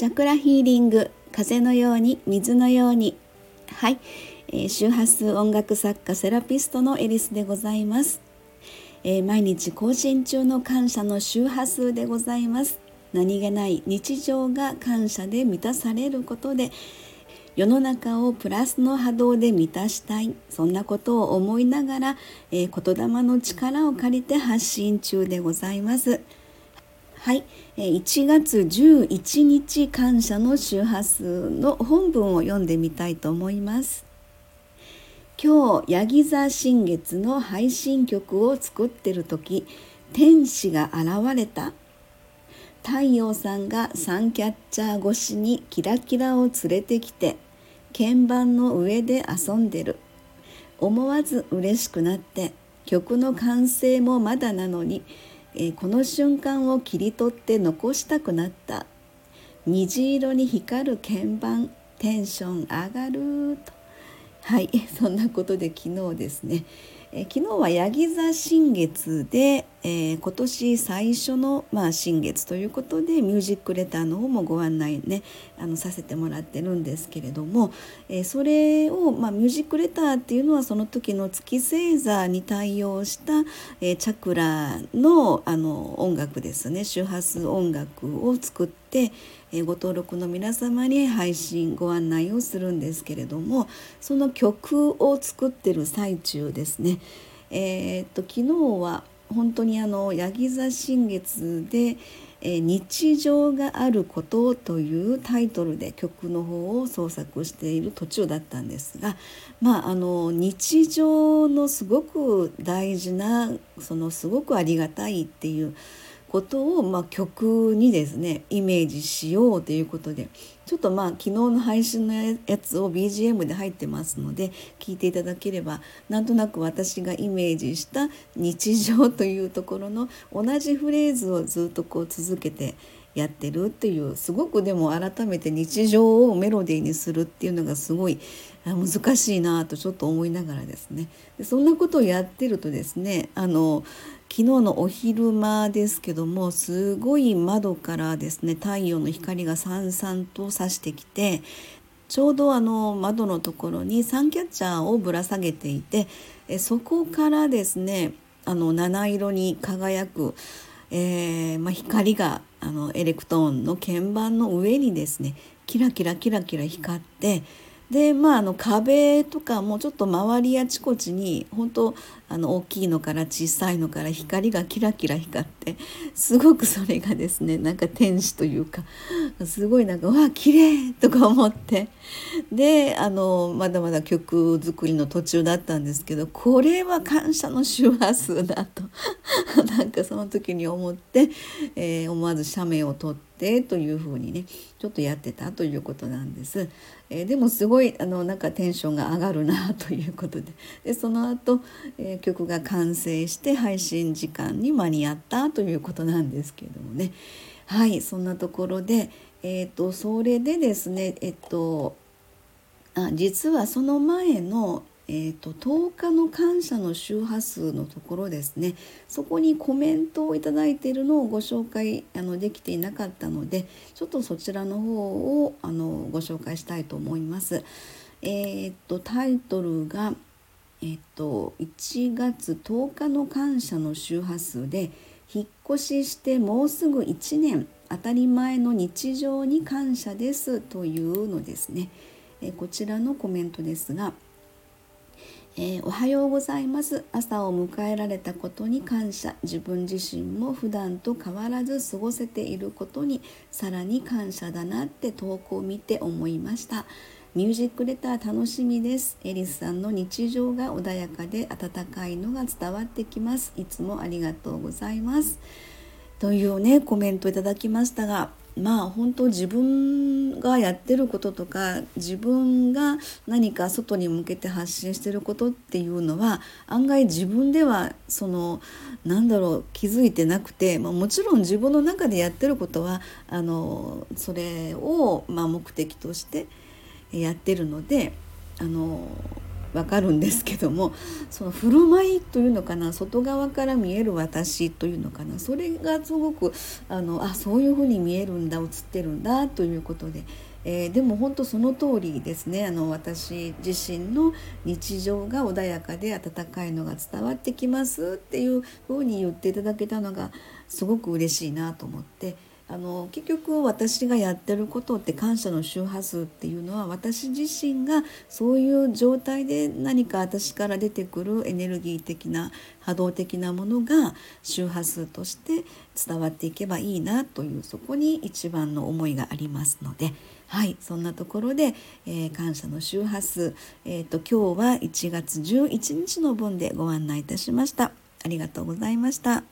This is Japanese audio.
チャクラヒーリング風のように水のように。はい、えー、周波数音楽作家セラピストのエリスでございます、えー、毎日更新中の感謝の周波数でございます。何気ない日常が感謝で満たされることで世の中をプラスの波動で満たしたい。そんなことを思いながら、えー、言霊の力を借りて発信中でございます。はい、1月11日感謝の周波数の本文を読んでみたいと思います。今日、ヤギ座新月の配信曲を作ってる時、天使が現れた。太陽さんがサンキャッチャー越しにキラキラを連れてきて、鍵盤の上で遊んでる。思わず嬉しくなって、曲の完成もまだなのに、え、この瞬間を切り取って残したくなった。虹色に光る鍵盤テンション上がると。はい そんなことで昨日ですね。え昨日はヤギ座新月で、えー、今年最初の、まあ、新月ということでミュージックレターの方もご案内ねあのさせてもらってるんですけれども、えー、それを、まあ、ミュージックレターっていうのはその時の月星座に対応した、えー、チャクラのあの音楽ですね。周波数音楽を作って、えご登録の皆様に配信ご案内をするんですけれどもその曲を作ってる最中ですね。えー、っと昨日は本当にあのヤギ座新月で、えー、日常があることというタイトルで曲の方を創作している途中だったんですが、まあ、あの日常のすごく大事なそのすごくありがたいっていうことを、まあ、曲にですねイメージしようということでちょっとまあ昨日の配信のやつを BGM で入ってますので聞いていただければなんとなく私がイメージした日常というところの同じフレーズをずっとこう続けてやってるっていうすごくでも改めて日常をメロディーにするっていうのがすごい難しいなとちょっと思いながらですね。でそんなことをやってるとですねあの昨日のお昼間ですけどもすごい窓からですね太陽の光がさんさんと差してきてちょうどあの窓のところにサンキャッチャーをぶら下げていてえそこからですねあの七色に輝く、えー、まあ、光があのエレクトーンの鍵盤の上にですねキラキラキラキラ光ってでまああの壁とかもちょっと周りあちこちに本当あの大きいのから小さいのから光がキラキラ光ってすごくそれがですねなんか天使というかすごいなんか「わあ綺麗とか思ってであのまだまだ曲作りの途中だったんですけどこれは感謝の周波数だと なんかその時に思って、えー、思わず写メを撮って。というふうにねちょっとやってたということなんです。えー、でもすごいあのなんかテンションが上がるな ということででその後、えー、曲が完成して配信時間に間に合ったということなんですけれどもねはいそんなところで、えーと、それでですねえっとあ実はその前のえーと、10日の感謝の周波数のところですねそこにコメントを頂いているのをご紹介あのできていなかったのでちょっとそちらの方をあのご紹介したいと思います。えーと、タイトルが、えーと、1月10日の感謝の周波数で「引っ越ししてもうすぐ1年当たり前の日常に感謝です」というのですね。えこちらのコメントですが「えー、おはようございます。朝を迎えられたことに感謝。自分自身も普段と変わらず過ごせていることにさらに感謝だなって投稿を見て思いました。ミュージックレター楽しみです。エリスさんの日常が穏やかで温かいのが伝わってきます。いつもありがとうございます。というねコメントいただきましたがまあ本当自分がやってることとか自分が何か外に向けて発信してることっていうのは案外自分ではそのなんだろう気づいてなくて、まあ、もちろん自分の中でやってることはあのそれを、ま、目的としてやってるのであのわかるんですけどもその振る舞いというのかな外側から見える私というのかなそれがすごくあのあそういうふうに見えるんだ映ってるんだということで。えー、でも本当その通りですねあの私自身の日常が穏やかで温かいのが伝わってきますっていうふうに言っていただけたのがすごく嬉しいなと思ってあの結局私がやってることって感謝の周波数っていうのは私自身がそういう状態で何か私から出てくるエネルギー的な波動的なものが周波数として伝わっていけばいいなというそこに一番の思いがありますので。はいそんなところで、えー、感謝の周波数、えーと、今日は1月11日の分でご案内いたしました。ありがとうございました。